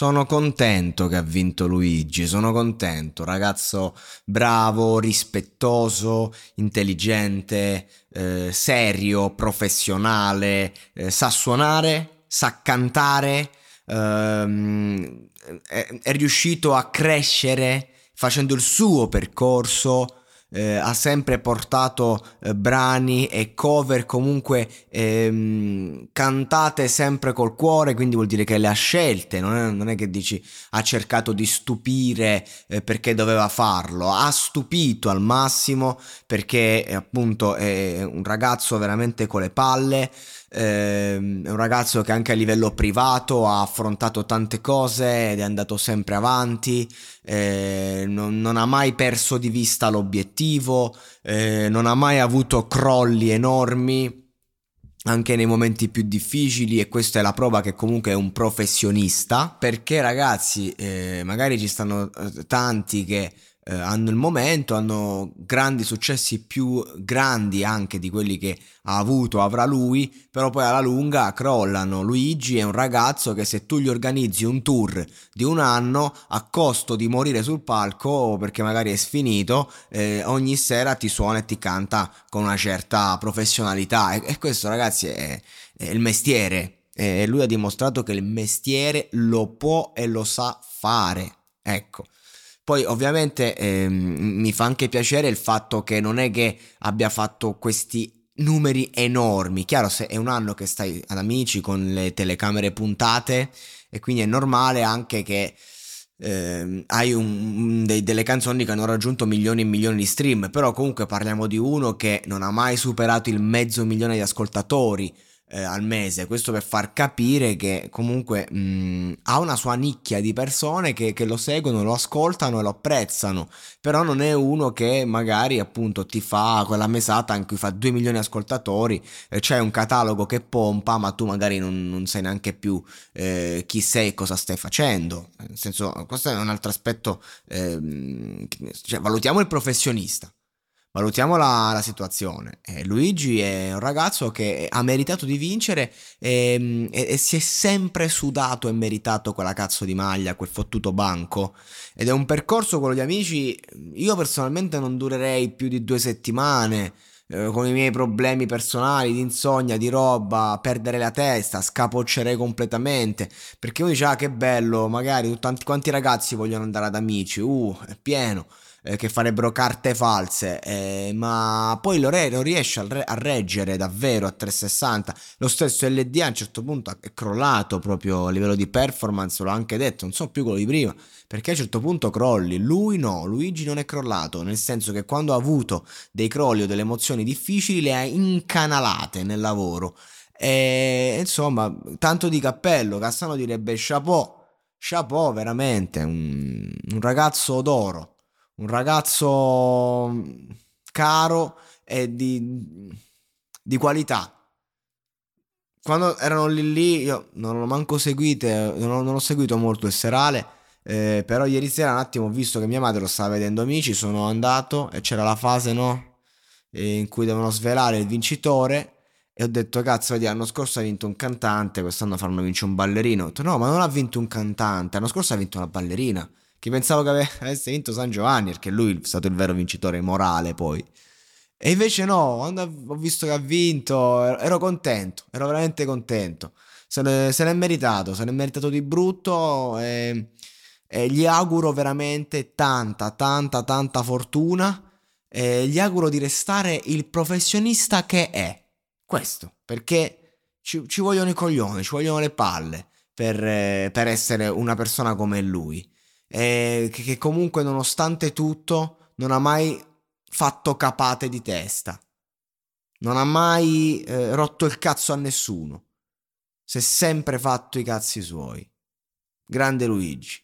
Sono contento che ha vinto Luigi, sono contento, ragazzo bravo, rispettoso, intelligente, eh, serio, professionale, eh, sa suonare, sa cantare, ehm, è, è riuscito a crescere facendo il suo percorso, eh, ha sempre portato eh, brani e cover comunque ehm, cantate sempre col cuore, quindi vuol dire che le ha scelte, non è, non è che dici ha cercato di stupire eh, perché doveva farlo, ha stupito al massimo perché appunto è un ragazzo veramente con le palle. Ehm, è un ragazzo che anche a livello privato ha affrontato tante cose ed è andato sempre avanti, eh, non, non, ha mai perso di vista l'obiettivo, eh, non ha mai avuto crolli enormi anche nei momenti più difficili e questa è la prova che comunque è un professionista perché ragazzi eh, magari ci stanno eh, tanti che eh, hanno il momento, hanno grandi successi più grandi anche di quelli che ha avuto, avrà lui, però poi alla lunga crollano. Luigi è un ragazzo che se tu gli organizzi un tour di un anno a costo di morire sul palco perché magari è sfinito, eh, ogni sera ti suona e ti canta con una certa professionalità e, e questo ragazzi è, è il mestiere e lui ha dimostrato che il mestiere lo può e lo sa fare. Ecco. Poi ovviamente eh, mi fa anche piacere il fatto che non è che abbia fatto questi numeri enormi. Chiaro, se è un anno che stai ad amici con le telecamere puntate e quindi è normale anche che eh, hai un, dei, delle canzoni che hanno raggiunto milioni e milioni di stream, però comunque parliamo di uno che non ha mai superato il mezzo milione di ascoltatori eh, al mese. Questo per far capire che comunque mh, ha una sua nicchia di persone che, che, lo seguono, lo ascoltano e lo apprezzano. Però non è uno che magari appunto ti fa quella mesata in cui fa 2 milioni di ascoltatori, eh, c'è un catalogo che pompa, ma tu magari non, non sai neanche più eh, chi sei e cosa stai facendo. Nel senso, questo è un altro aspetto. Ehm, cioè, valutiamo il professionista valutiamo la, la situazione. Eh, Luigi è un ragazzo che ha meritato di vincere e, e, e, si è sempre sudato e meritato quella cazzo di maglia, quel fottuto banco. Ed è un percorso, quello di amici, io personalmente non durerei più di due settimane. Eh, con i miei problemi personali di insonnia, di roba, perdere la testa, scapoccerei completamente. Perché uno dice, ah, che bello, magari tanti quanti ragazzi vogliono andare ad amici, uh, è pieno eh, che farebbero carte false, eh, ma poi lo, re- lo riesce a, re- a, reggere davvero a 360. Lo stesso LD a un certo punto è crollato proprio a livello di performance, l'ho anche detto, non so più quello di prima, perché a un certo punto crolli. Lui no, Luigi non è crollato, nel senso che quando ha avuto dei crolli o delle emozioni difficili le ha incanalate nel lavoro. E insomma, tanto di cappello, Cassano direbbe chapeau, chapeau veramente, un, un ragazzo d'oro un ragazzo mm, caro e di, di qualità. Quando erano lì lì, io non l'ho manco seguito, non non ho seguito molto il serale, eh, però ieri sera un attimo ho visto che mia madre lo stava vedendo amici, sono andato e c'era la fase, no? in cui devono svelare il vincitore e ho detto cazzo vedi l'anno scorso ha vinto un cantante quest'anno faranno vincere un ballerino ho detto no ma non ha vinto un cantante l'anno scorso ha vinto una ballerina che pensavo che avesse vinto San Giovanni, perché lui è stato il vero vincitore morale poi. E invece no, quando ho visto che ha vinto, ero contento, ero veramente contento. Se, ne, se l'è meritato, se l'è meritato di brutto e, e, gli auguro veramente tanta, tanta, tanta fortuna eh, gli auguro di restare il professionista che è. Questo, perché ci, ci vogliono i coglioni, ci vogliono le palle per, eh, per essere una persona come lui. E che, che comunque nonostante tutto non ha mai fatto capate di testa. Non ha mai eh, rotto il cazzo a nessuno. Si è sempre fatto i cazzi suoi. Grande Luigi.